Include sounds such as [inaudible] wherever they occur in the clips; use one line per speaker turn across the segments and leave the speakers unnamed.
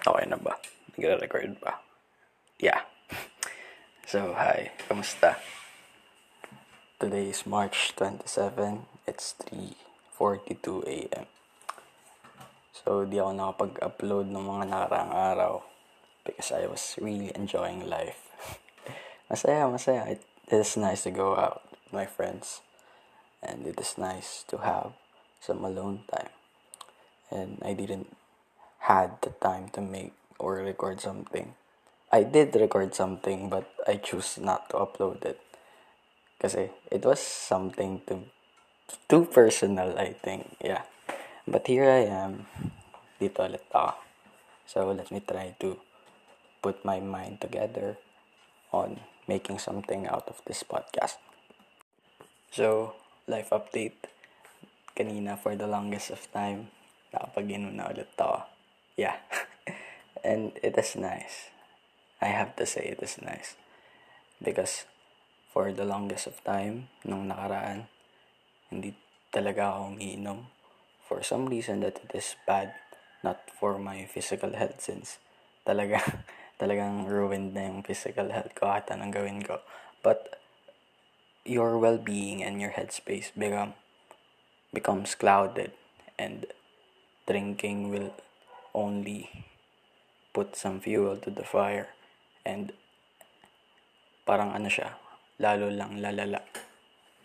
Okay na ba? Nagre-record ba? Yeah. [laughs] So, hi. Kamusta? Today is March 27. It's 3.42 a.m. So, di ako nakapag-upload ng mga nakaraang araw because I was really enjoying life. [laughs] masaya, masaya. It, it is nice to go out with my friends. And it is nice to have some alone time. And I didn't had the time to make or record something. I did record something, but I choose not to upload it. Kasi it was something too, too personal, I think. Yeah. But here I am. Dito ulit ako. So let me try to put my mind together on making something out of this podcast. So, life update. Kanina for the longest of time, nakapag-inom na ulit ako. Yeah. [laughs] and it is nice. I have to say it is nice. Because for the longest of time, nung nakaraan, hindi talaga ako umiinom. For some reason that it is bad, not for my physical health since talaga, [laughs] talagang ruined na yung physical health ko at anong gawin ko. But your well-being and your headspace become becomes clouded and drinking will only put some fuel to the fire and parang ano siya, lalo lang lalala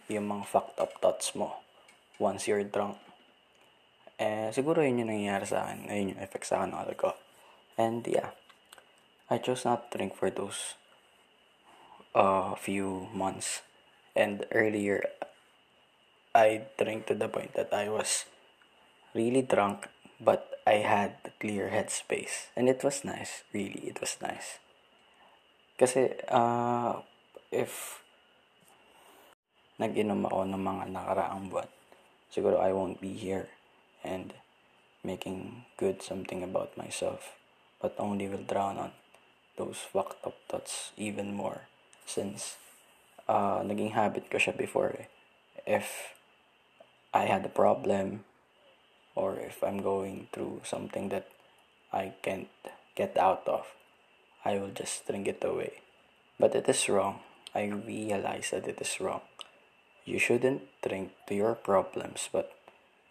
yung mga fucked up thoughts mo once you're drunk. Eh, siguro yun yung nangyayari sa akin. Ayun yung effect sa akin ng alcohol. And yeah, I chose not to drink for those uh, few months. And earlier, I drank to the point that I was really drunk, but I had a clear headspace. And it was nice, really, it was nice. Kasi, uh, if nag-inom ako ng mga nakaraang buwan, siguro I won't be here and making good something about myself, but only will drown on those fucked up thoughts even more since uh, naging habit ko siya before eh. If I had a problem or if I'm going through something that I can't get out of, I will just drink it away. But it is wrong. I realize that it is wrong. You shouldn't drink to your problems, but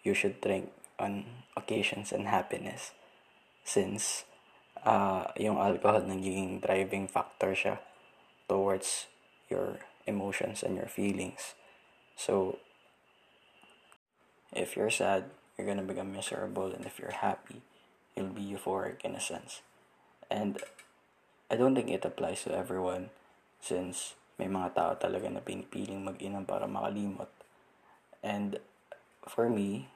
you should drink on occasions and happiness. Since uh, yung alcohol naging driving factor siya towards your emotions and your feelings. So, if you're sad, you're gonna become miserable, and if you're happy, you'll be euphoric in a sense. And I don't think it applies to everyone since may mga tao talaga na pinipiling mag-inom para makalimot. And for me,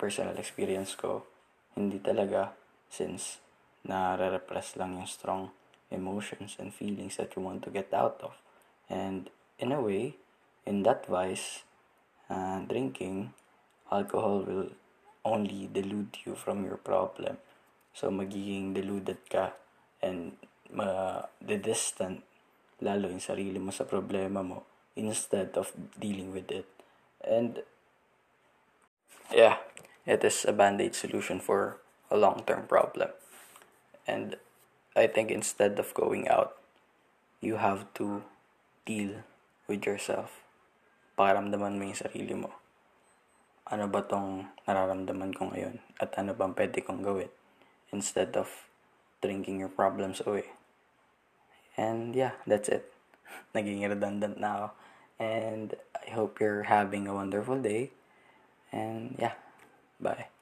personal experience ko, hindi talaga since nare-repress lang yung strong emotions and feelings that you want to get out of. And in a way, in that vice, uh, drinking, alcohol will only delude you from your problem. So, magiging deluded ka and ma-distant lalo yung sarili mo sa problema mo instead of dealing with it. And yeah, it is a band-aid solution for a long-term problem. And I think instead of going out, you have to deal with yourself. Paramdaman mo yung sarili mo. Ano ba tong nararamdaman ko ngayon? At ano bang pwede kong gawin? Instead of drinking your problems away. And yeah, that's it. [laughs] Naging redundant na ako. And I hope you're having a wonderful day. And yeah, bye.